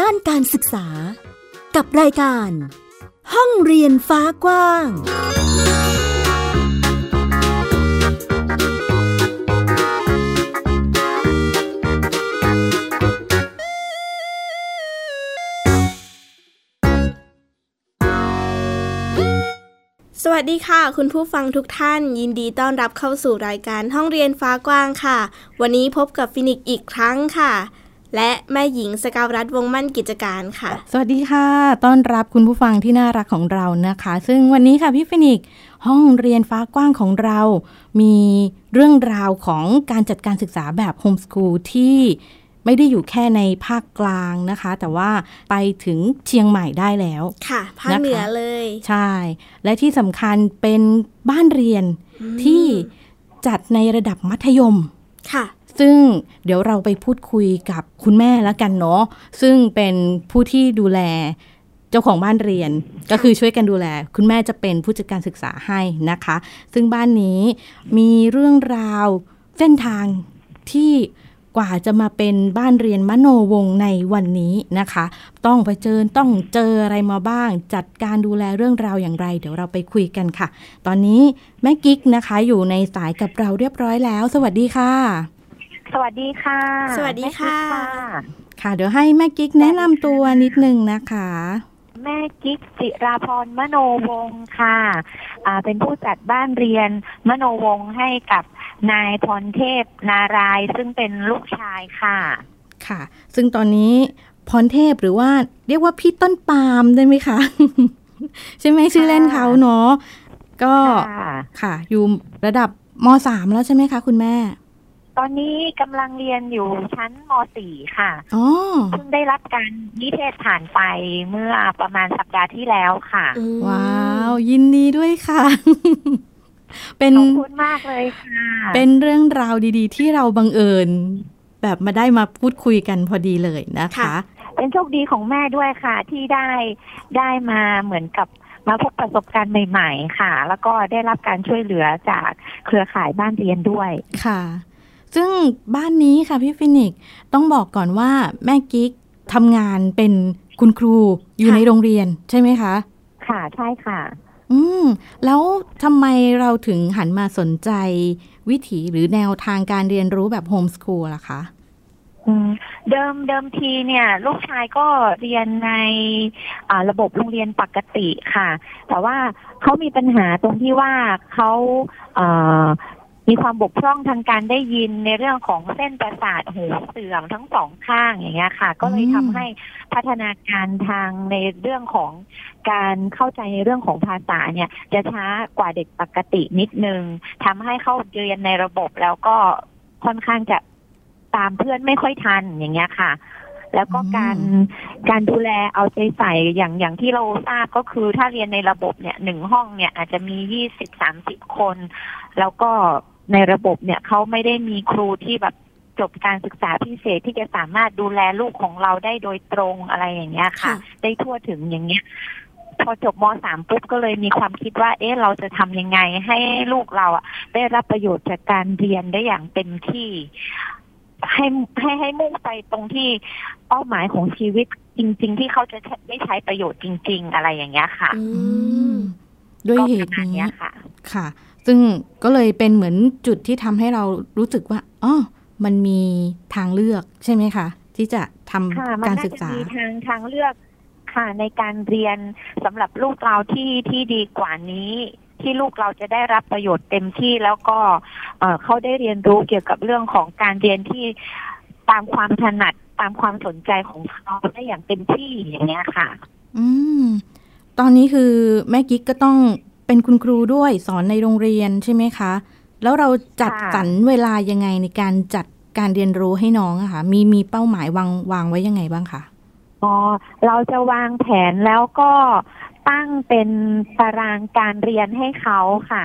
ด้านการศึกษา กับรายการ ห้องเรียนฟ้ากว้าง สวัสดีค่ะ คุณผู้ฟังทุกท่าน ยินดีต้อนรับเข้าสู่รายการห้องเรียนฟ้ากว้างค่ะ วันนี้พบกับฟินิกซ์อีกครั้งค่ะ และแม่หญิงสกาวรัฐวงศ์มั่นกิจการค่ะ สวัสดีค่ะ ต้อนรับคุณผู้ฟังที่น่ารักของเรานะคะ ซึ่งวันนี้ค่ะพี่ฟินิกซ์ห้องเรียนฟ้ากว้างของเรา มีเรื่องราวของการจัดการศึกษาแบบ homeschool ที่ไม่ได้อยู่แค่ในภาคกลางนะคะ แต่ว่าไปถึงเชียงใหม่ได้แล้วค่ะภาคนะคะเหนือเลย ใช่ และที่สำคัญเป็นบ้านเรียนที่จัดในระดับมัธยมค่ะ ซึ่งเดี๋ยวเราไปพูดคุยกับคุณแม่แล้วกันเนาะซึ่งเป็นผู้ที่ดูแลเจ้าของบ้านเรียนก็คือช่วยกันดูแล คุณแม่จะเป็นผู้จัดการศึกษาให้นะคะ ซึ่งบ้านนี้มีเรื่องราวเส้นทางที่กว่าจะมาเป็นบ้านเรียนมโนวงในวันนี้นะคะ ต้องไปเจอต้องเจออะไรมาบ้าง จัดการดูแลเรื่องราวอย่างไร เดี๋ยวเราไปคุยกันค่ะ ตอนนี้แม่กิ๊กนะคะอยู่ในสายกับเราเรียบร้อยแล้ว สวัสดีค่ะ สวัสดีค่ะ สวัสดีค่ะแม่กิ๊กค่ะ เดี๋ยวให้แม่กิ๊กแนะนำตัวนิดนึงนะคะ แม่กิ๊กจิราพรมโนวงศ์ค่ะอ่าเป็นผู้จัดบ้านเรียนมโนวงศ์ให้กับนายพรเทพนารายณ์ซึ่งเป็นลูกชายค่ะ ค่ะ ซึ่งตอนนี้พรเทพหรือว่าเรียกว่าพี่ต้นปาล์มได้ไหมคะ ใช่ไหมชื่อเล่นเขาเนาะก็ค่ะค่ะอยู่ระดับมสามแล้วใช่ไหมคะ คุณแม่ ตอนนี้กำลังเรียนอยู่ชั้นม .4 ค่ะอ๋อเพิ่งได้รับการนิเทศผ่านไปเมื่อประมาณสัปดาห์ที่แล้วค่ะอืมว้าว ยินดีด้วยค่ะ เป็นขอบคุณมากเลยค่ะ เป็นเรื่องราวดีๆ ที่เราบังเอิญ แบบมาได้มาพูดคุยกันพอดีเลยนะคะ เป็นโชคดีของแม่ด้วยค่ะ ที่ได้ได้มาเหมือนกับมาพบประสบการณ์ใหม่ ๆ ค่ะ แล้วก็ได้รับการช่วยเหลือจากเครือข่ายบ้านเรียนด้วย ค่ะ ซึ่งบ้านนี้ค่ะพี่ฟินิกซ์ต้องบอกก่อนว่าแม่กิ๊กทำงานเป็นคุณครูอยู่ในโรงเรียนใช่ไหมคะ ค่ะใช่ค่ะ อืม แล้วทำไมเราถึงหันมาสนใจวิถีหรือแนวทางการเรียนรู้แบบโฮมสคูลล่ะคะอืมเดิมเดิมทีเนี่ย ลูกชายก็เรียนในอ่าระบบโรงเรียนปกติค่ะ แต่ว่าเขามีปัญหาตรงที่ว่าเขาเอ่อ มีความบกพร่องทางการได้ยินในเรื่องของเส้นประสาทหูเสื่อมทั้งสองข้างอย่างเงี้ยค่ะ ก็เลยอืมทำให้พัฒนาการทางในเรื่องของการเข้าใจในเรื่องของภาษาเนี่ย จะช้ากว่าเด็กปกตินิดนึงทำให้เข้าเรียนในระบบแล้วก็ค่อนข้างจะตามเพื่อนไม่ค่อยทันอย่างเงี้ยค่ะแล้วก็การอืมการดูแลเอาใจใส่อย่างอย่างที่เราทราบก็คือถ้าเรียนในระบบเนี่ยหนึ่งห้องเนี่ยอาจจะมียี่สิบสามสิบคน แล้วก็ ในระบบเนี่ยเขาไม่ได้มีครูที่แบบจบการศึกษาพิเศษที่จะสามารถดูแลลูกของเราได้โดยตรงอะไรอย่างเงี้ยค่ะค่ะได้ทั่วถึงอย่างเงี้ยพอจบมสามปุ๊บก็เลยมีความคิดว่า เอ๊ะ เราจะทำยังไงให้ลูกเราอะได้รับประโยชน์จากการเรียนได้อย่างเต็มที่ ให้ให้ให้มุ่งไปตรงที่เป้าหมายของชีวิตจริง ๆ ที่เขาจะได้ใช้ประโยชน์จริง ๆ อะไรอย่างเงี้ยค่ะอือืมมด้วยก็เหประตุมาณนี้เนี้ยค่ะ ค่ะ ซึ่งก็เลยเป็นเหมือนจุดที่ทำให้เรารู้สึกว่าอ๋อมันมีทางเลือกใช่ไหมคะ ที่จะทค่ะำมันการน่าศึกจะษามีทางทางเลือกค่ะในการเรียนสำหรับลูกเราที่ที่ดีกว่านี้ที่ลูกเราจะได้รับประโยชน์เต็มที่แล้วก็เอ่อเขาได้เรียนรู้เกี่ยวกับเรื่องของการเรียนที่ตามความถนัดตามความสนใจของเขาได้อย่างเต็มที่อย่างเงี้ยค่ะ อืม ตอนนี้คือแม่กิ๊กก็ต้อง เป็นคุณครูด้วยสอนในโรงเรียนใช่ไหมคะ แล้วเราจัดค่ะสรรเวลายังไงในการจัดการเรียนรู้ให้น้องอะคะมีมีเป้าหมายวางวางไว้ยังไงบ้างคะอ๋อเราจะวางแผนแล้วก็ตั้งเป็นตารางการเรียนให้เขาค่ะ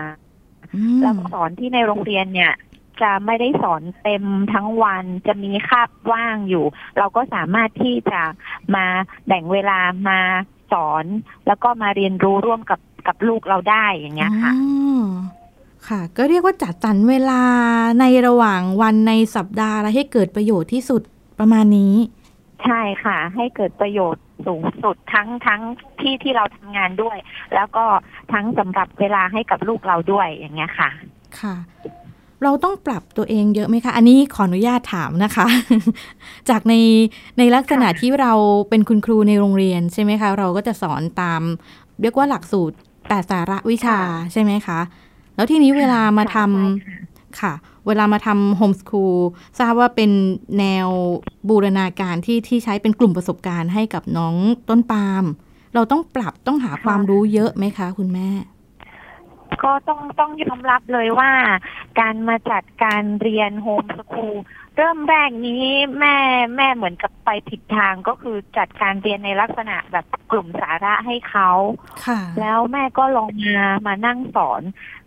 อืมแล้วสอนที่ในโรงเรียนเนี่ย จะไม่ได้สอนเต็มทั้งวันจะมีคาบว่างอยู่ เราก็สามารถที่จะมาแบ่งเวลามาสอน แล้วก็มาเรียนรู้ร่วมกับ กับลูกเราได้อย่างเงี้ยค่ะอ๋อค่ะ ก็เรียกว่าจัดสรรเวลาในระหว่างวันในสัปดาห์และให้เกิดประโยชน์ที่สุดประมาณนี้ ใช่ค่ะ ให้เกิดประโยชน์สูงสุดทั้งทั้งที่ที่เราทำงานด้วย แล้วก็ทั้งสำหรับเวลาให้กับลูกเราด้วยอย่างเงี้ยค่ะ ค่ะ เราต้องปรับตัวเองเยอะไหมคะ อันนี้ขออนุญาตถามนะคะ จากในในลักษณะค่ะที่เราเป็นคุณครูในโรงเรียนใช่ไหมคะ เราก็จะสอนตาม เรียกว่าหลักสูตร แปดสาระวิชาใช่ไหมคะ แล้วทีนี้เวลามาทำค่ะ เวลามาทำโฮมสคูลทราบว่าเป็นแนวบูรณาการที่ที่ใช้เป็นกลุ่มประสบการณ์ให้กับน้องต้นปาล์มเราต้องปรับต้องหาความรู้เยอะไหมคะ คุณแม่ก็ต้องต้องยอมรับเลยว่า การมาจัดการเรียนโฮมสคูล เริ่มแรกนี้แม่แม่เหมือนกับไปผิดทางก็คือจัดการเรียนในลักษณะแบบกลุ่มสาระให้เขาค่ะแล้วแม่ก็ลองมามานั่งสอน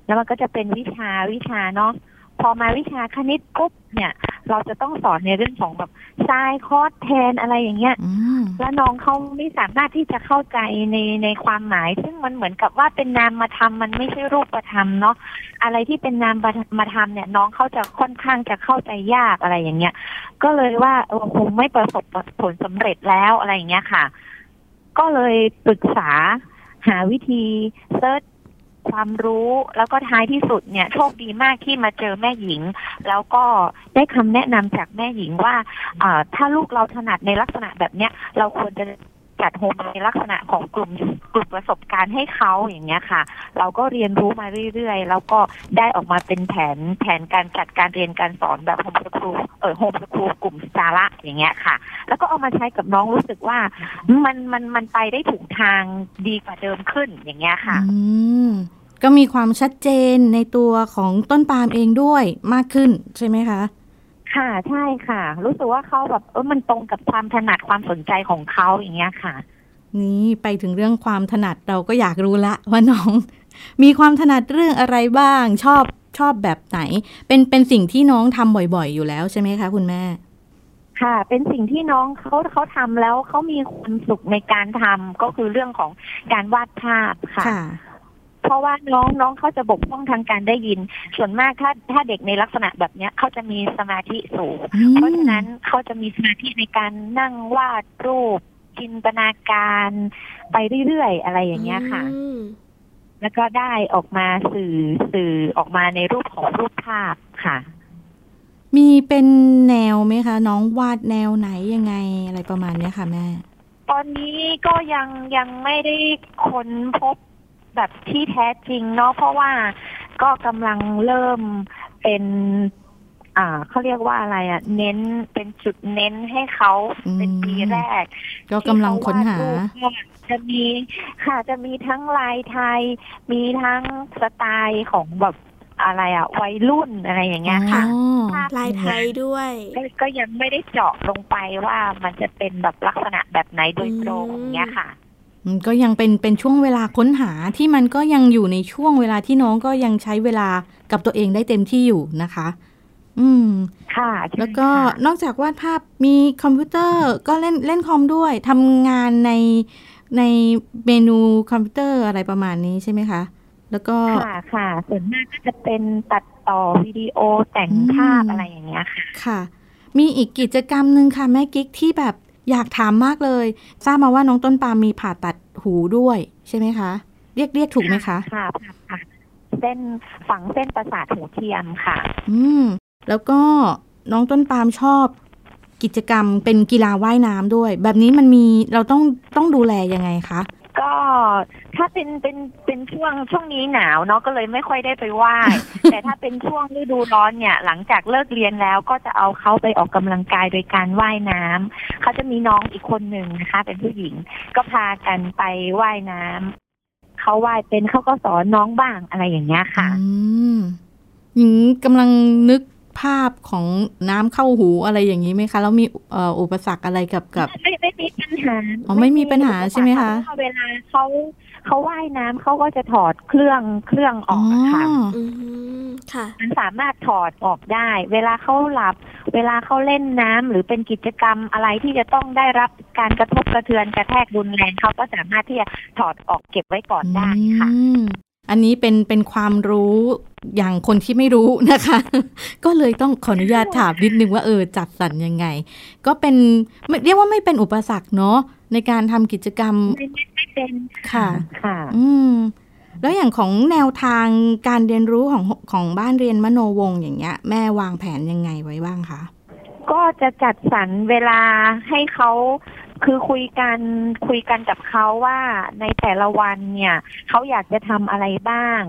แล้วมันก็จะเป็นวิชาวิชาเนาะ พอมาวิชาคณิตปุ๊บเนี่ย เราจะต้องสอนในเรื่องของแบบไซน์คอสแทนอะไรอย่างเงี้ยอืมแล้วน้องเขาไม่สามารถที่จะเข้าใจในในความหมาย ซึ่งมันเหมือนกับว่าเป็นนามมาทำมันไม่ใช่รูปธรรมเนาะอะไรที่เป็นนามมาทำเนี่ย น้องเขาจะค่อนข้างจะเข้าใจยากอะไรอย่างเงี้ย ก็เลยว่าเออคงไม่ประสบผลสำเร็จแล้วอะไรอย่างเงี้ยค่ะ ก็เลยปรึกษาหาวิธีเซิร์ช ความรู้ แล้วก็ท้ายที่สุดเนี่ยโชคดีมากที่มาเจอแม่หญิง แล้วก็ได้คำแนะนำจากแม่หญิงว่าอ่าถ้าลูกเราถนัดในลักษณะแบบเนี้ยเราควรจะจัดโฮมในลักษณะของกลุ่มกลุ่มประสบการณ์ให้เขาอย่างเงี้ยค่ะ เราก็เรียนรู้มาเรื่อยๆ แล้วก็ได้ออกมาเป็นแผนแผนการจัดการเรียนการสอนแบบโฮมสคูลเออโฮมสคูลกลุ่มสาระอย่างเงี้ยค่ะ แล้วก็เอามาใช้กับน้องรู้สึกว่า มันมันมันไปได้ถูกทางดีกว่าเดิมขึ้นอย่างเงี้ยค่ะ อืม ก็มีความชัดเจนในตัวของต้นปาล์มเองด้วยมากขึ้นใช่ไหมคะ ค่ะใช่ค่ะ รู้สึกว่าเขาแบบเออมันตรงกับความถนัดความสนใจของเขาอย่างเงี้ยค่ะ นี่ไปถึงเรื่องความถนัดเราก็อยากรู้ละว่าน้อง มีความถนัดเรื่องอะไรบ้างชอบชอบแบบไหน เป็นเป็นสิ่งที่น้องทำบ่อยๆ อยู่แล้วใช่ไหมคะ คุณแม่ ค่ะ เป็นสิ่งที่น้องเขาเขาทำแล้วเขามีความสุขในการทำก็คือเรื่องของการวาดภาพค่ะค่ะ เพราะว่าน้องน้องเขาจะบกพร่องทางการได้ยิน ส่วนมากถ้าถ้าเด็กในลักษณะแบบเนี้ยเขาจะมีสมาธิสูงอืมเพราะฉะนั้นเขาจะมีสมาธิในการนั่งวาดรูปจินตนาการไปเรื่อยๆ อะไรอย่างเงี้ยค่ะอืมแล้วก็ได้ออกมาสื่อสื่อออกมาในรูปของรูปภาพค่ะ มีเป็นแนวไหมคะ น้องวาดแนวไหนยังไงอะไรประมาณเนี้ยค่ะแม่ ตอนนี้ก็ยังยังไม่ได้ค้นพบ แบบที่แท้จริงเนาะเพราะว่าก็กำลังเริ่มเป็น อ่าเขาเรียกว่าอะไรอะ่ะ เน้นเป็นจุดเน้นให้เขาอืมเป็นปีแรก ก็กำลังค้นหาที่เขวดรูปจะมีค่ะจะมีทั้งลายไทย มีทั้งสไตล์ของแบบอะไรอะ่ะวัยรุ่นอะไรอย่างเงี้ยค่ะอ๋อภาพลายไทยด้วยก็ก็ยังไม่ได้เจาะลงไปว่ามันจะเป็นแบบลักษณะแบบไหนโดยตรงอย่างเงี้ยค่ะอืม ก็ยังเป็นเป็นช่วงเวลาค้นหาที่มันก็ยังอยู่ในช่วงเวลาที่น้องก็ยังใช้เวลากับตัวเองได้เต็มที่อยู่นะคะ อืม ค่ะใช่แล้วก็ค่ะนอกจากวาดภาพมีคอมพิวเตอร์ก็เล่นเล่นคอมด้วยทำงานในในเมนูคอมพิวเตอร์อะไรประมาณนี้ใช่ไหมคะ แล้วก็ ค่ะค่ะส่วนมากก็จะเป็นตัดต่อวิดีโอแต่งภาพอืมอะไรอย่างเงี้ยค่ะ ค่ะ มีอีกกิจกรรมหนึ่งค่ะแม่กิ๊กที่แบบ อยากถามมากเลย ทราบมาว่าน้องต้นปามมีผ่าตัดหูด้วย ใช่ไหมคะ เรียกเรียกถูกไหมคะค่ะค่ะเส้นฝังเส้นประสาทหูเทียมค่ะ อืม แล้วก็น้องต้นปามชอบกิจกรรมเป็นกีฬาว่ายน้ำด้วย แบบนี้มันมีเราต้องต้องดูแลยังไงคะ ก็ถ้าเป็นเป็นเป็นช่วงช่วงนี้หนาวเนาะก็เลยไม่ค่อยได้ไปว่ายแต่ถ้าเป็นช่วงฤดูร้อนเนี่ย หลังจากเลิกเรียนแล้วก็จะเอาเขาไปออกกำลังกายโดยการว่ายน้ำเขาจะมีน้องอีกคนหนึ่งนะคะ เป็นผู้หญิง ก็พากันไปว่ายน้ำเขาว่ายเป็นเขาก็สอนน้องบ้างอะไรอย่างเงี้ยค่ะ อืมหญิงกำลังนึก ภาพของน้ำเข้าหูอะไรอย่างนี้ไหมคะ แล้วมีเอ่ออุปสรรคอะไรกับกับ ไม่ไม่มีปัญหาอ๋อไม่มีปัญหาใช่ไหมคะเพราว่าเวลาเขาเขาว่ายน้ำเขาก็จะถอดเครื่องเครื่องออกอะค่ะอืมค่ะมันสามารถถอดออกได้ เวลาเขาหลับ เวลาเขาเล่นน้ำหรือเป็นกิจกรรมอะไรที่จะต้องได้รับการกระทบกระเทือนกระแทกรุนแรงเขาก็สามารถที่จะถอดออกเก็บไว้ก่อนได้ค่ะอืมอันนี้เป็นเป็นความรู้ อย่างคนที่ไม่รู้นะคะ ก็เลยต้องขออนุญาตถามนิดนึงว่าเออจัดสรรยังไง ก็เป็นไม่เรียกว่าไม่เป็นอุปสรรคเนาะในการทำกิจกรรมไม่ไม่ไม่เป็นค่ะค่ะ อืมแล้วอย่างของแนวทางการเรียนรู้ของของบ้านเรียนมโนวงศ์อย่างเงี้ย แม่วางแผนยังไงไว้บ้างคะก็จะจัดสรรเวลาให้เขาคือคุยกันคุยกันกับเขาว่าในแต่ละวันเนี่ยเขาอยากจะทำอะไรบ้าง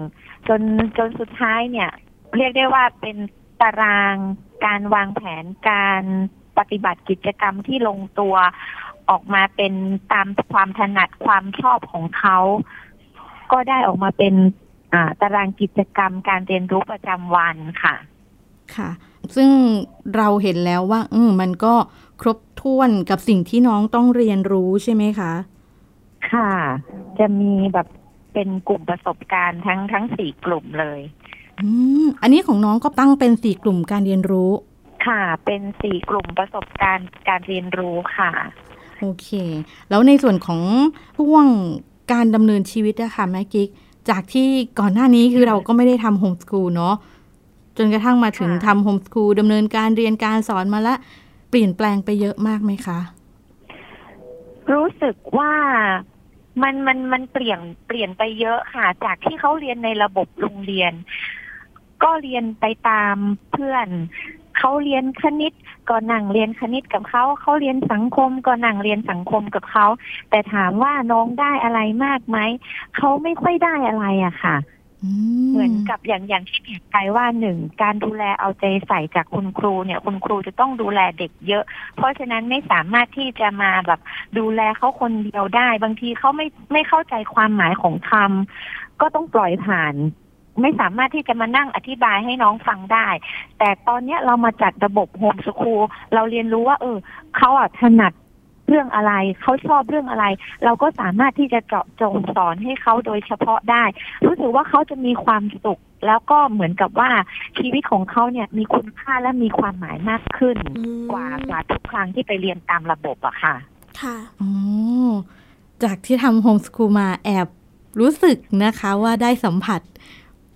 จนจนสุดท้ายเนี่ย เรียกได้ว่าเป็นตารางการวางแผนการปฏิบัติกิจกรรมที่ลงตัวออกมาเป็นตามความถนัดความชอบของเขา ก็ได้ออกมาเป็นอ่าตารางกิจกรรมการเรียนรู้ประจำวันค่ะ ค่ะ ซึ่งเราเห็นแล้วว่าเออมันก็ครบถ้วนกับสิ่งที่น้องต้องเรียนรู้ใช่ไหมคะ ค่ะ จะมีแบบ เป็นกลุ่มประสบการณ์ทั้งทั้งสี่กลุ่มเลยอืมอันนี้ของน้องก็ตั้งเป็นสี่กลุ่มการเรียนรู้ ค่ะ เป็นสี่กลุ่มประสบการณ์การเรียนรู้ค่ะ โอเค แล้วในส่วนของพ่วงการดำเนินชีวิตอะค่ะแม่กิ๊กจากที่ก่อนหน้านี้คือเราก็ไม่ได้ทำโฮมสกูลเนาะจนกระทั่งมาถึงค่ะทำโฮมสกูลดำเนินการเรียนการสอนมาละ เปลี่ยนแปลงไปเยอะมากไหมคะ รู้สึกว่า มันมันมันเปลี่ยนเปลี่ยนไปเยอะค่ะ จากที่เขาเรียนในระบบโรงเรียน ก็เรียนไปตามเพื่อนเขาเรียนคณิตก็นั่งเรียนคณิตกับเขาเขาเรียนสังคมก็นั่งเรียนสังคมกับเขาแต่ถามว่าน้องได้อะไรมากไหมเขาไม่ค่อยได้อะไรอะค่ะ เหมือนกับอย่างอย่างที่เห็นไปว่าหนึ่งการดูแลเอาใจใส่จากคุณครูเนี่ยคุณครูจะต้องดูแลเด็กเยอะ เพราะฉะนั้นไม่สามารถที่จะมาแบบดูแลเขาคนเดียวได้ บางทีเขาไม่ไม่เข้าใจความหมายของคำก็ต้องปล่อยผ่านไม่สามารถที่จะมานั่งอธิบายให้น้องฟังได้ แต่ตอนเนี้ยเรามาจัดระบบโฮมสคูล เราเรียนรู้ว่า เออ เขาอะถนัด เรื่องอะไร เขาชอบเรื่องอะไร เราก็สามารถที่จะเจาะจงสอนให้เขาโดยเฉพาะได้ รู้สึกว่าเขาจะมีความสุข แล้วก็เหมือนกับว่าชีวิตของเขาเนี่ยมีคุณค่าและมีความหมายมากขึ้นอืมกว่ากว่าทุกครั้งที่ไปเรียนตามระบบอะค่ะ ค่ะอ๋อจากที่ทำ homeschool มาแอบรู้สึกนะคะว่าได้สัมผัส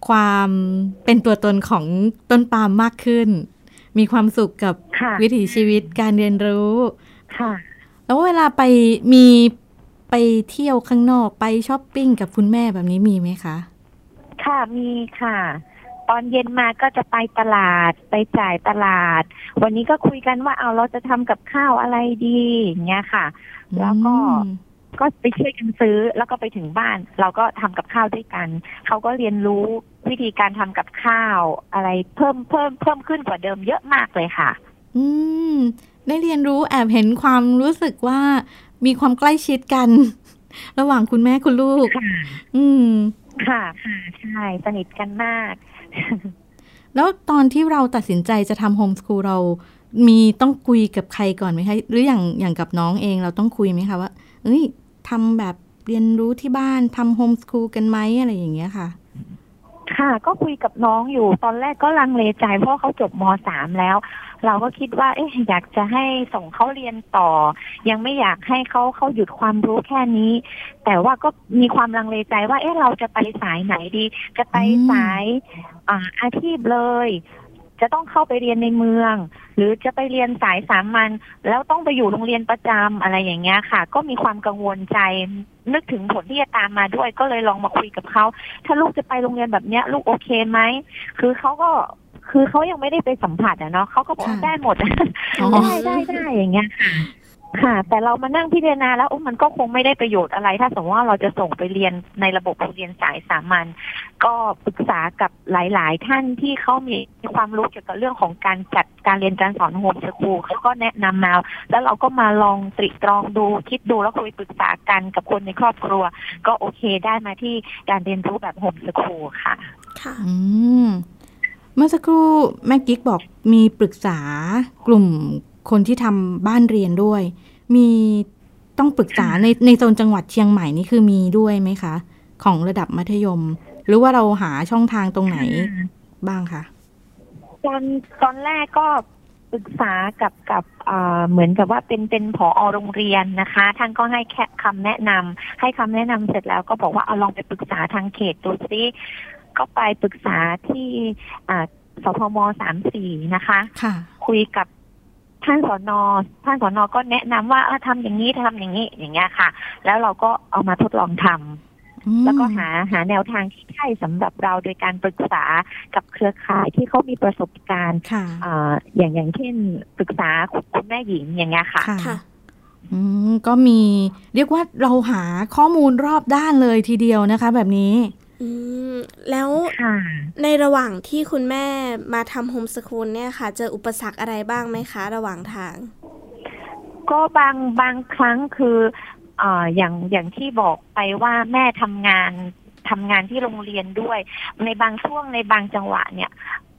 ความเป็นตัวตนของต้นปาล์มมากขึ้น มีความสุขกับค่ะวิถีชีวิตการเรียนรู้ ค่ะ แล้วเวลาไปมีไปเที่ยวข้างนอกไปช้อปปิ้งกับคุณแม่แบบนี้มีไหมคะ ค่ะมีค่ะ ตอนเย็นมาก็จะไปตลาดไปจ่ายตลาด วันนี้ก็คุยกันว่าเอาเราจะทำกับข้าวอะไรดีอย่างเงี้ยค่ะ แล้วก็อืมก็ไปช่วยกันซื้อแล้วก็ไปถึงบ้าน เราก็ทำกับข้าวด้วยกัน เขาก็เรียนรู้วิธีการทำกับข้าวอะไรเพิ่มเพิ่มเพิ่มขึ้นกว่าเดิมเยอะมากเลยค่ะ อืม ได้เรียนรู้แอบเห็นความรู้สึกว่ามีความใกล้ชิดกัน ระหว่างคุณแม่คุณลูกค่ะอืม ค่ะค่ะใช่สนิทกันมาก แล้วตอนที่เราตัดสินใจจะทำโฮมสคูลเรา มีต้องคุยกับใครก่อนไหมคะ หรืออย่างอย่างกับน้องเองเราต้องคุยไหมคะว่า เอ้ยทำแบบเรียนรู้ที่บ้านทำโฮมสคูลกันไหมอะไรอย่างเงี้ยค่ะค่ะ ก็คุยกับน้องอยู่ตอนแรกก็ลังเลใจเพราะเขาจบมสามแล้ว เราก็คิดว่าเอ๊ะอยากจะให้ส่งเขาเรียนต่อ ยังไม่อยากให้เขาเขาหยุดความรู้แค่นี้ แต่ว่าก็มีความลังเลใจว่าเอ๊ะเราจะไปสายไหนดี จะไปอืมสายอ่าอาชีพเลย จะต้องเข้าไปเรียนในเมือง หรือจะไปเรียนสายสามัญแล้วต้องไปอยู่โรงเรียนประจำอะไรอย่างเงี้ยค่ะ ก็มีความกังวลใจนึกถึงผลที่จะตามมาด้วยก็เลยลองมาคุยกับเขา ถ้าลูกจะไปโรงเรียนแบบเนี้ย ลูกโอเคไหม คือเขาก็ คือเขายังไม่ได้ไปสัมผัสอะเนาะเขาก็บอกว่าค่ะได้หมดอ๋อได้ได้ได้อย่างเงี้ยค่ะค่ะ แต่เรามานั่งพิจารณาแล้วโอ้มันก็คงไม่ได้ประโยชน์อะไร ถ้าสมมติว่าเราจะส่งไปเรียนในระบบโรงเรียนสายสามัญก็ปรึกษากับหลาย ๆ ท่านที่เขามีความรู้เกี่ยวกับเรื่องของการจัดการเรียนการสอนโฮมสคูลเขาก็แนะนำมา แล้วเราก็มาลองตริตรองดูคิดดูแล้วคุยปรึกษากันกับคนในครอบครัว ก็โอเคได้มาที่การเรียนรู้แบบโฮมสคูลค่ะ ค่ะอืม เมื่อสักครู่แม่กิ๊กบอกมีปรึกษากลุ่มคนที่ทำบ้านเรียนด้วย มีต้องปรึกษาในในโซนจังหวัดเชียงใหม่นี่คือมีด้วยไหมคะ ของระดับมัธยม หรือว่าเราหาช่องทางตรงไหนบ้างคะตอนตอนแรกก็ปรึกษากับกับเหมือนกับว่าเป็นเป็นผอโรงเรียนนะคะ ท่านก็ให้แค่คำแนะนำให้คำแนะนำเสร็จแล้วก็บอกว่าเอาลองไปปรึกษาทางเขตดูซิ ก็ไปปรึกษาที่อ่าสพมสามสี่นะคะค่ะคุยกับท่านสอนอท่านสอนอก็แนะนำว่าเออทำอย่างนี้ทำอย่างนี้อย่างเงี้ยค่ะ แล้วเราก็เอามาทดลองทำอืมแล้วก็หาหาแนวทางที่ใช่สำหรับเราโดยการปรึกษากับเครือข่ายที่เขามีประสบการณ์ค่ะอ่าอย่างอย่างเช่นปรึกษาคุณแม่หญิงอย่างเงี้ยค่ะค่ะค่ะอืมก็มีเรียกว่าเราหาข้อมูลรอบด้านเลยทีเดียวนะคะ แบบนี้ อืมแล้วค่ะในระหว่างที่คุณแม่มาทำโฮมสคูลเนี่ยค่ะ เจออุปสรรคอะไรบ้างไหมคะ ระหว่างทาง ก็บางบางครั้งคือเอ่ออย่างอย่างที่บอกไปว่าแม่ทำงานทำงานที่โรงเรียนด้วย ในบางช่วงในบางจังหวะเนี่ย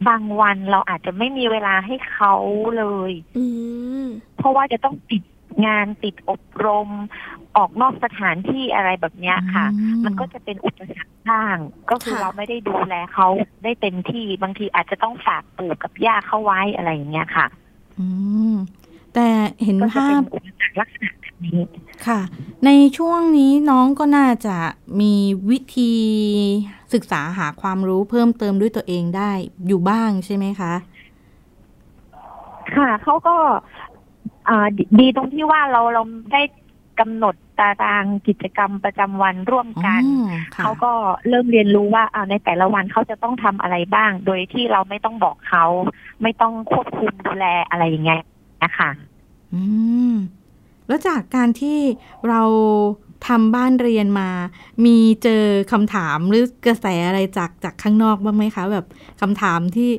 บางวันเราอาจจะไม่มีเวลาให้เขาเลยอืมเพราะว่าจะต้องติด งานติดอบรม ออกนอกสถานที่อะไรแบบเนี้ยค่ะอืมมันก็จะเป็นอุปสรรคบ้าง ก็คือค่ะเราไม่ได้ดูแลเขาได้เต็มที่บางทีอาจจะต้องฝากปู่กับย่าเขาไว้อะไรอย่างเงี้ยค่ะ อืมแต่เห็นก็จะภาเป็พนอุปสรรคลักษณะแบบนี้ค่ะ ในช่วงนี้น้องก็น่าจะมีวิธีศึกษาหาความรู้เพิ่มเติมด้วยตัวเองได้อยู่บ้างใช่ไหมคะ ค่ะเขาก็อ่า ดดีตรงที่ว่าเราเราได้กำหนดตารางกิจกรรมประจำวันร่วมกันอ๋อค่ะเขาก็เริ่มเรียนรู้ว่าอ่าในแต่ละวันเขาจะต้องทำอะไรบ้าง โดยที่เราไม่ต้องบอกเขา ไม่ต้องควบคุมดูแลอะไรอย่างเงี้ยนะคะอืมแล้วจากการที่เราทำบ้านเรียนมา มีเจอคำถามหรือกระแสอะไรจากจากข้างนอกบ้างไหมคะ แบบคำถามที่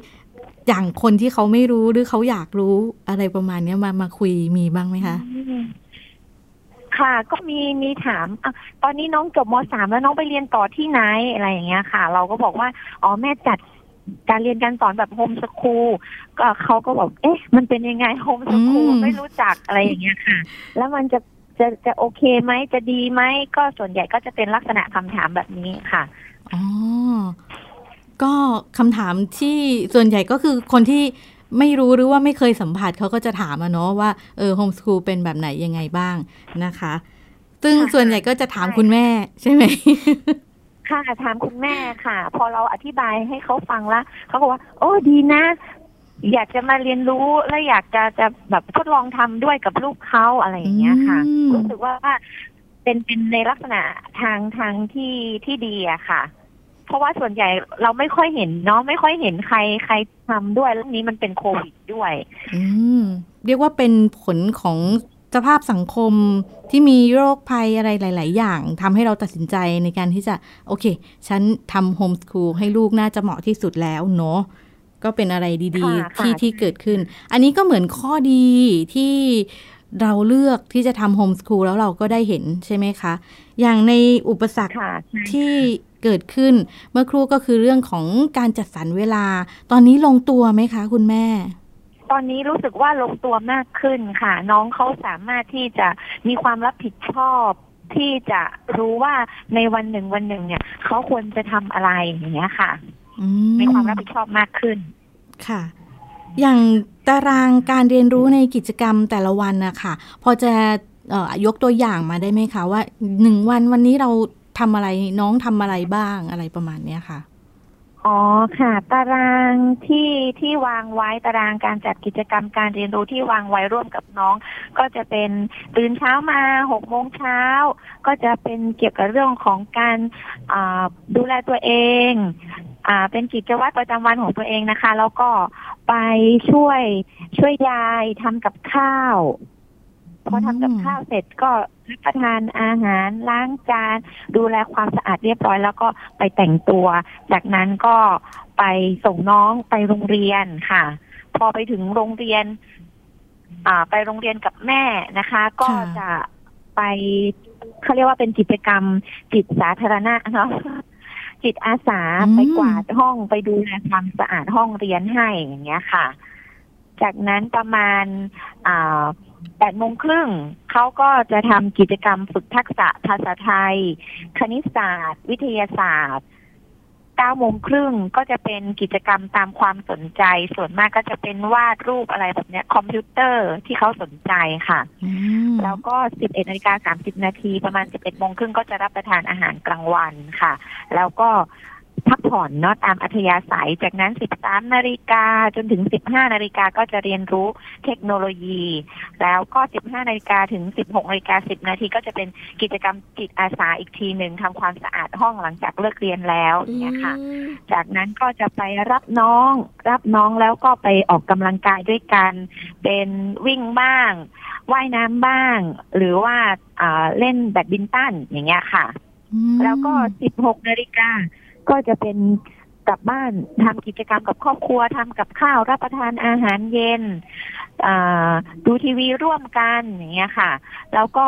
อย่างคนที่เขาไม่รู้หรือเขาอยากรู้อะไรประมาณเนี้ยมามาคุยมีบ้างไหมคะค่ะก็มีมีถามอะตอนนี้น้องจบมสามแล้วน้องไปเรียนต่อที่ไหนอะไรอย่างเงี้ยค่ะ เราก็บอกว่าอ๋อแม่จัดการเรียนการสอนแบบโฮมสคูลก็เขาก็บอก เอ๊ะ มันเป็นยังไงโฮมสคูลอืมไม่รู้จักอะไรอย่างเงี้ยค่ะ แล้วมันจะจะจะโอเคไหมจะดีไหมก็ส่วนใหญ่ก็จะเป็นลักษณะคำถามแบบนี้ค่ะอ๋อ ก็คำถามที่ส่วนใหญ่ก็คือคนที่ไม่รู้หรือว่าไม่เคยสัมผัสเขาก็จะถามอะเนาะว่าเออโฮมสคูลเป็นแบบไหนยังไงบ้างนะคะ ซึ่งค่ะส่วนใหญ่ก็จะถามใช่คุณแม่ใช่ไหมค่ะถามคุณแม่ค่ะ พอเราอธิบายให้เขาฟังแล้วเขาก็ว่า โอ้ดีนะ อยากจะมาเรียนรู้และอยากจะจะแบบทดลองทำด้วยกับลูกเขาอะไรอย่างเงี้ยค่ะอืมรู้สึกว่าเป็นเป็นในลักษณะทางทางที่ที่ดีอะค่ะ เพราะว่าส่วนใหญ่เราไม่ค่อยเห็นเนาะไม่ค่อยเห็นใครใครทำด้วยแล้วนี้มันเป็นโควิดด้วยอืมเรียกว่าเป็นผลของสภาพสังคมที่มีโรคภัยอะไรหลาย ๆ อย่างทำให้เราตัดสินใจในการที่จะ โอเค ฉันทำโฮมสคูลให้ลูกน่าจะเหมาะที่สุดแล้วเนาะก็เป็นอะไรดี ๆ ที่ที่เกิดขึ้น อันนี้ก็เหมือนข้อดีที่ เราเลือกที่จะทำโฮมสคูลแล้วเราก็ได้เห็นใช่ไหมคะ อย่างในอุปสรรคค่ะใช่ที่เกิดขึ้นเมื่อครู่ก็คือเรื่องของการจัดสรรเวลา ตอนนี้ลงตัวไหมคะคุณแม่ตอนนี้รู้สึกว่าลงตัวมากขึ้นค่ะ น้องเขาสามารถที่จะมีความรับผิดชอบที่จะรู้ว่าในวันหนึ่งวันหนึ่งเนี่ยเขาควรจะทำอะไรอย่างเงี้ยค่ะอืมีความรับผิดชอบมากขึ้น ค่ะ อย่างตารางการเรียนรู้ในกิจกรรมแต่ละวันนะคะพอจะออยกตัวอย่างมาได้ไหมคะ ว่าหนึ่งวันวันนี้เราทำอะไรน้องทำอะไรบ้างอะไรประมาณเนี้ยค่ะอ๋อค่ะ ตารางที่ที่วางไว้ตารางการจัดกิจกรรมการเรียนรู้ที่วางไว้ร่วมกับน้อง ก็จะเป็นตื่นเช้ามาหกโมงเช้าก็จะเป็นเกี่ยวกับเรื่องของการดูแลตัวเอง อ่า เป็นกิจวัตรประจำวันของตัวเองนะคะ แล้วก็ไปช่วยช่วยยายทำกับข้าวพอทำกับข้าวเสร็จก็รับประทานอาหารล้างจานดูแลความสะอาดเรียบร้อย แล้วก็ไปแต่งตัว จากนั้นก็ไปส่งน้องไปโรงเรียนค่ะ พอไปถึงโรงเรียน อ่า ไปโรงเรียนกับแม่นะคะ ก็จะไปเขาเรียกว่าเป็นกิจกรรมจิตสาธารณะเนาะ จิตอาสาอืม ไปกวาดห้องไปดูแลความสะอาดห้องเรียนให้อย่างเงี้ยค่ะ จากนั้นประมาณอ่าแปดโมงครึ่งเขาก็จะทำกิจกรรมฝึกทักษะภาษาไทย คณิตศาสตร์ วิทยาศาสตร์ เก้าโมงครึ่งก็จะเป็นกิจกรรมตามความสนใจ ส่วนมากก็จะเป็นวาดรูปอะไรแบบเนี้ยคอมพิวเตอร์ที่เขาสนใจค่ะอืมแล้วก็ 11นาฬิกา30นาทีประมาณ 11โมงครึ่งก็จะรับประทานอาหารกลางวันค่ะ แล้วก็ พักผ่อนเนาะตามอัธยาศัย จากนั้น 13 นาฬิกาจนถึง 15 นาฬิกาก็จะเรียนรู้เทคโนโลยี แล้วก็ 15 นาฬิกาถึง 16 นาฬิกา 10 นาทีก็จะเป็นกิจกรรมจิตอาสาอีกทีหนึ่งทำความสะอาดห้องหลังจากเลิกเรียนแล้วอย่างเนี่ยค่ะอืมจากนั้นก็จะไปรับน้อง รับน้องแล้วก็ไปออกกำลังกายด้วยกัน เป็นวิ่งบ้างว่ายน้ำบ้าง หรือว่าอ่าเล่นแบดมินตันอย่างเงี้ยค่ะอืมแล้วก็ 16 นาฬิกา ก็จะเป็นกลับบ้านทำกิจกรรมกับครอบครัวทำกับข้าวรับประทานอาหารเย็นดูทีวีร่วมกันอย่างเงี้ยค่ะ แล้วก็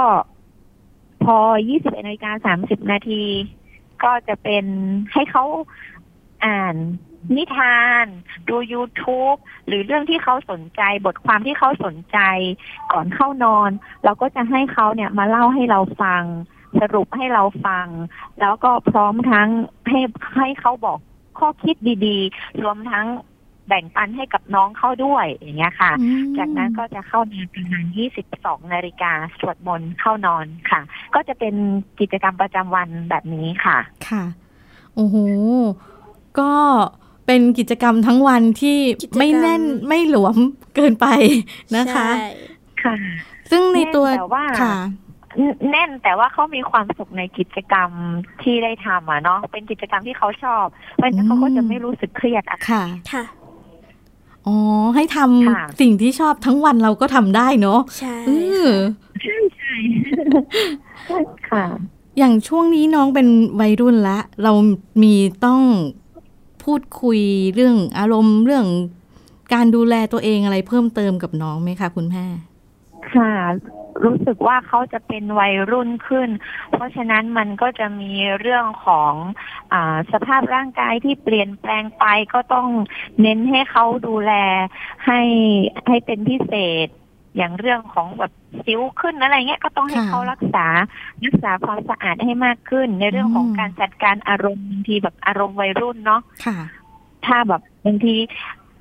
พอ 21นาฬิกา30 นาที ก็จะเป็นให้เขาอ่านนิทาน ดู YouTube หรือเรื่องที่เขาสนใจบทความที่เขาสนใจก่อนเข้านอน เราก็จะให้เขาเนี่ยมาเล่าให้เราฟัง สรุปให้เราฟัง แล้วก็พร้อมทั้งให้ให้เขาบอกข้อคิดดีๆ รวมทั้งแบ่งปันให้กับน้องเข้าด้วยอย่างเงี้ยค่ะอืมจากนั้นก็จะเข้านอนประมาณ 22 นาฬิกาสวดมนต์เข้านอนค่ะ ก็จะเป็นกิจกรรมประจำวันแบบนี้ค่ะ ค่ะ โอ้โห ก็เป็นกิจกรรมทั้งวันที่กิจกรรมไม่แน่นไม่หลวมเกินไปนะคะใช่ค่ะ ซึ่งในตัวแน่นแต่ว่าค่ะ แน่นแต่ว่าเขามีความสุขในกิจกรรมที่ได้ทำอะเนาะเป็นกิจกรรมที่เขาชอบเพราะฉะนั้นเขาก็จะไม่รู้สึกเครียดอะค่ะค่ะค่ะอ๋อ ให้ทำค่ะสิ่งที่ชอบทั้งวันเราก็ทำได้เนาะใช่เออค่ะ อย่างช่วงนี้น้องเป็นวัยรุ่นละ เรามีต้องพูดคุยเรื่องอารมณ์เรื่องการดูแลตัวเองอะไรเพิ่มเติมกับน้องไหมคะคุณแม่ค่ะ รู้สึกว่าเขาจะเป็นวัยรุ่นขึ้น เพราะฉะนั้นมันก็จะมีเรื่องของอาสภาพร่างกายที่เปลี่ยนแปลงไปก็ต้องเน้นให้เขาดูแลให้ให้เป็นพิเศษอย่างเรื่องของแบบสิวขึ้นอะไรเงี้ยก็ต้องให้ค่ะเขารักษารักษาความสะอาดให้มากขึ้น ในเรื่องของอืมการจัดการอารมณ์บางทีแบบอารมณ์วัยรุ่นเนาะค่ะถ้าแบบบางที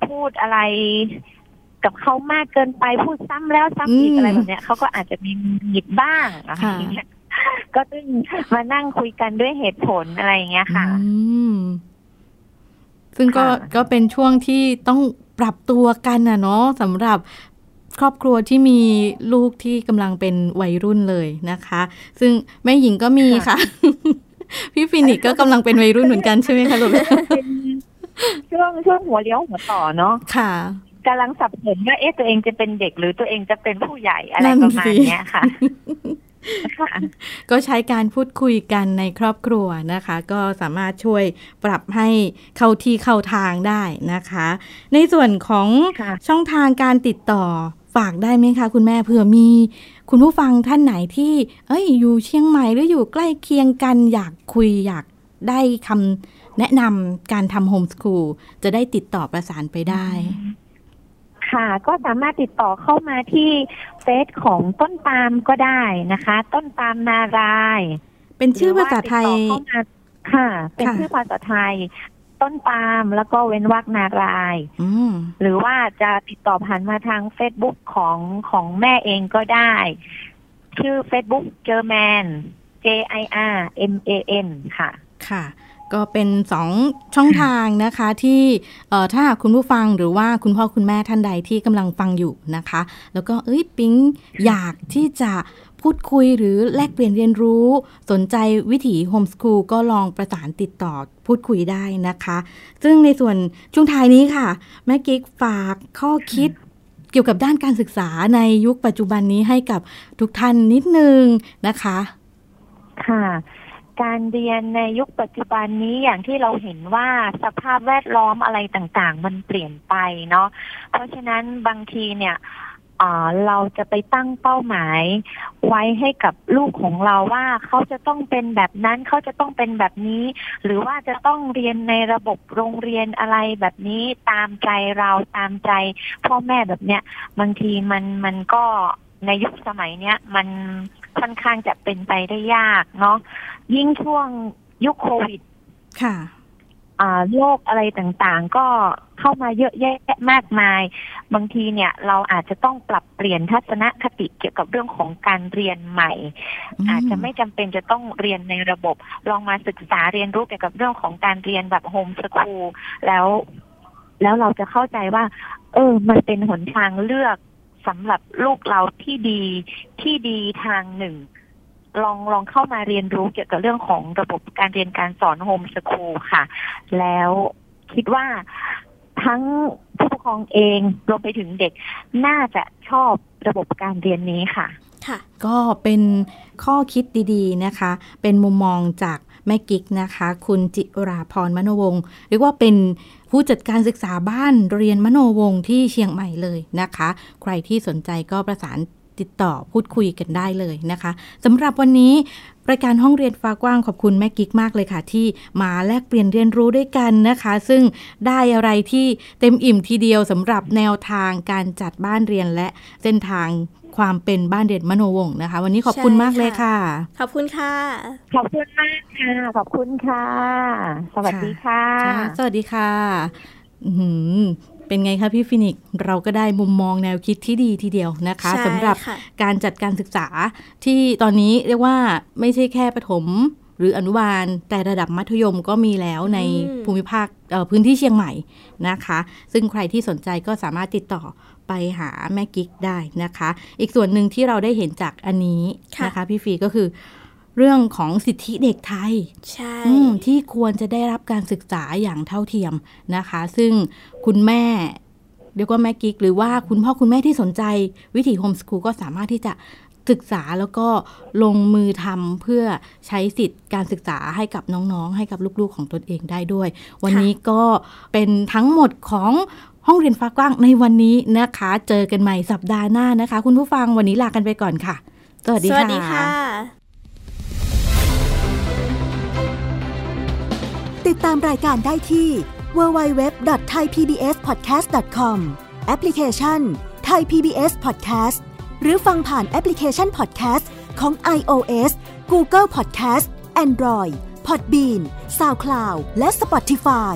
พูดอะไร กับเขามากเกินไปพูดซ้ำแล้วซ้ำอีกอืมอะไรแบบเนี้ยเขาก็อาจจะมีหงิดบ้างอะไรค่ะอย่างเงี้ยก็ต้องมานั่งคุยกันด้วยเหตุผลอะไรอย่างเงี้ยค่ะอืมซึ่งก็ค่ะก็เป็นช่วงที่ต้องปรับตัวกันนะเนาะสำหรับครอบครัวที่มีลูกที่กำลังเป็นวัยรุ่นเลยนะคะ ซึ่งแม่หญิงก็มีค่ะ พี่ฟินิกส์ก็กำลังเป็นวัยรุ่นเหมือนกันใช่ไหมคะลูกเป็นช่วงช่วงหัวเลี้ยวหัวต่อเนาะค่ะ กำลังสับสนว่าเอ๊ะตัวเองจะเป็นเด็กหรือตัวเองจะเป็นผู้ใหญ่อะไรนั่นประมาณสิเนี้ยค่ะค่ะก็ใช้การพูดคุยกันในครอบครัวนะคะ ก็สามารถช่วยปรับให้เข้าที่เข้าทางได้นะคะ ในส่วนของค่ะช่องทางการติดต่อฝากได้ไหมคะคุณแม่เผื่อมี คุณผู้ฟังท่านไหนที่ เอ้ยอยู่เชียงใหม่หรืออยู่ใกล้เคียงกันอยากคุยอยากได้คำแนะนำการทำโฮมส o ูลจะได้ติดต่อประสานไปได้ ค่ะ ก็สามารถติดต่อเข้ามาที่เฟซของต้นปาล์มก็ได้นะคะ ต้นปาล์มนารายเป็นชื่อภาษาไทยหรือว่าติดต่อเข้ามาค่ะ เป็นค่ะชื่อภาษาไทย ต้นปาล์มแล้วก็เว้นวรรคนารายอืมหรือว่าจะติดต่อผ่านมาทาง Facebook ของของแม่เองก็ได้ ชื่อ Facebook เจอแมน J I R M A N ค่ะ ค่ะ ก็เป็นสองช่องทางนะคะที่ถ้าคุณผู้ฟังหรือว่าคุณพ่อคุณแม่ท่านใดที่กำลังฟังอยู่นะคะ แล้วก็เอ้ยปิ๊งอยากที่จะพูดคุยหรือแลกเปลี่ยนเรียนรู้ สนใจวิถีโฮมส o ูลก็ลองประสานติดต่อพูดคุยได้นะคะ ซึ่งในส่วนช่วงท้ายนี้ค่ะ แม่กิ๊กฝากข้อคิดเกี่ยวกับด้านการศึกษาในยุคปัจจุบันนี้ให้กับทุกท่านนิดนึงนะคะ ค่ะ การเรียนในยุคปัจจุบันนี้อย่างที่เราเห็นว่าสภาพแวดล้อมอะไรต่างๆ มันเปลี่ยนไปเนาะเพราะฉะนั้นบางทีเนี่ยเราจะไปตั้งเป้าหมาย ไว้ให้กับลูกของเราว่าเขาจะต้องเป็นแบบนั้นเขาจะต้องเป็นแบบนี้ หรือว่าจะต้องเรียนในระบบโรงเรียนอะไรแบบนี้ตามใจเราตามใจ พ่อแม่แบบเนี้ยบางทีมันมันก็ในยุคสมัยเนี้ยมัน ค่อนข้างจะเป็นไปได้ยากเนาะยิ่งช่วงยุคโควิด ค่ะอ่าโรคอะไรต่างๆ ก็เขเข้ามาเยอะแยะมากมาย บางทีเนี่ยเราอาจจะต้องปรับเปลี่ยนทัศนคติเกี่ยวกับเรื่องของการเรียนใหม่ อาจจะไม่จำเป็นจะต้องเรียนในระบบ ลองมาศึกษาเรียนรู้เกี่ยวกับเรื่องของการเรียนแบบโฮมสคูลแล้ว แล้วเราจะเข้าใจว่า เออ มันเป็นหนทางเลือก สำหรับลูกเราที่ดีที่ดีทางหนึ่ง ลองลองเข้ามาเรียนรู้เกี่ยวกับเรื่องของระบบการเรียนการสอนโฮมสคูลค่ะ แล้วคิดว่าทั้งผู้ปกครองเองรวมไปถึงเด็กน่าจะชอบระบบการเรียนนี้ค่ะ ค่ะ ก็เป็นข้อคิดดีๆนะคะ เป็นมุมมองจาก แม่กิ๊กนะคะ คุณจิราพรมโนวงศ์เรียกว่าเป็นผู้จัดการศึกษาบ้านเรียนมโนวงศ์ที่เชียงใหม่เลยนะคะ ใครที่สนใจก็ประสานติดต่อพูดคุยกันได้เลยนะคะสำหรับวันนี้รายการห้องเรียนฟ้ากว้างขอบคุณแม่กิ๊กมากเลยค่ะ ที่มาแลกเปลี่ยนเรียนรู้ด้วยกันนะคะ ซึ่งได้อะไรที่เต็มอิ่มทีเดียวสำหรับแนวทางการจัดบ้านเรียนและเส้นทาง ความเป็นบ้านเรียนมโนวงศ์นะคะ วันนี้ขอบคุณใช่มากเลยค่ะค่ะ ขอบคุณค่ะ ขอบคุณมากค่ะ ขอบคุณค่ะ สวัสดีค่ะค่ะสวัสดีค่ะอื้อหือเป็นไงคะพี่ฟินิกซ์เราก็ได้มุมมองแนวคิดที่ดีทีเดียวนะคะใช่สำหรับค่ะการจัดการศึกษาที่ตอนนี้เรียกว่าไม่ใช่แค่ประถมหรืออนุบาลแต่ระดับมัธยมก็มีแล้วในอืมภูมิภาคเอ่อพื้นที่เชียงใหม่นะคะ ซึ่งใครที่สนใจก็สามารถติดต่อ ไปหาแม่กิ๊กได้นะคะ อีกส่วนหนึ่งที่เราได้เห็นจากอันนี้นะคะ พี่ฟีก็คือเรื่องของสิทธิเด็กไทยใช่อืมที่ควรจะได้รับการศึกษาอย่างเท่าเทียมนะคะ ซึ่งคุณแม่เรียกว่าแม่กิ๊กหรือว่าคุณพ่อคุณแม่ที่สนใจวิถีโฮมสคูลก็สามารถที่จะศึกษาแล้วก็ลงมือทำเพื่อใช้สิทธิ์การศึกษาให้กับน้องๆ ให้กับลูกๆของตนเองได้ด้วย วันนี้ก็เป็นทั้งหมดของ ห้องเรียนฟ้ากว้างในวันนี้นะคะ เจอกันใหม่สัปดาห์หน้านะคะ คุณผู้ฟังวันนี้ลากันไปก่อนค่ะ สวัสดีสค่ะวัสดีค่ะ ติดตามรายการได้ที่ www.thaipbspodcast.com แอปพลิเคชัน Thai PBS Podcast หรือฟังผ่านแอปพลิเคชัน Podcast ของ iOS Google Podcast Android Podbean SoundCloud และ Spotify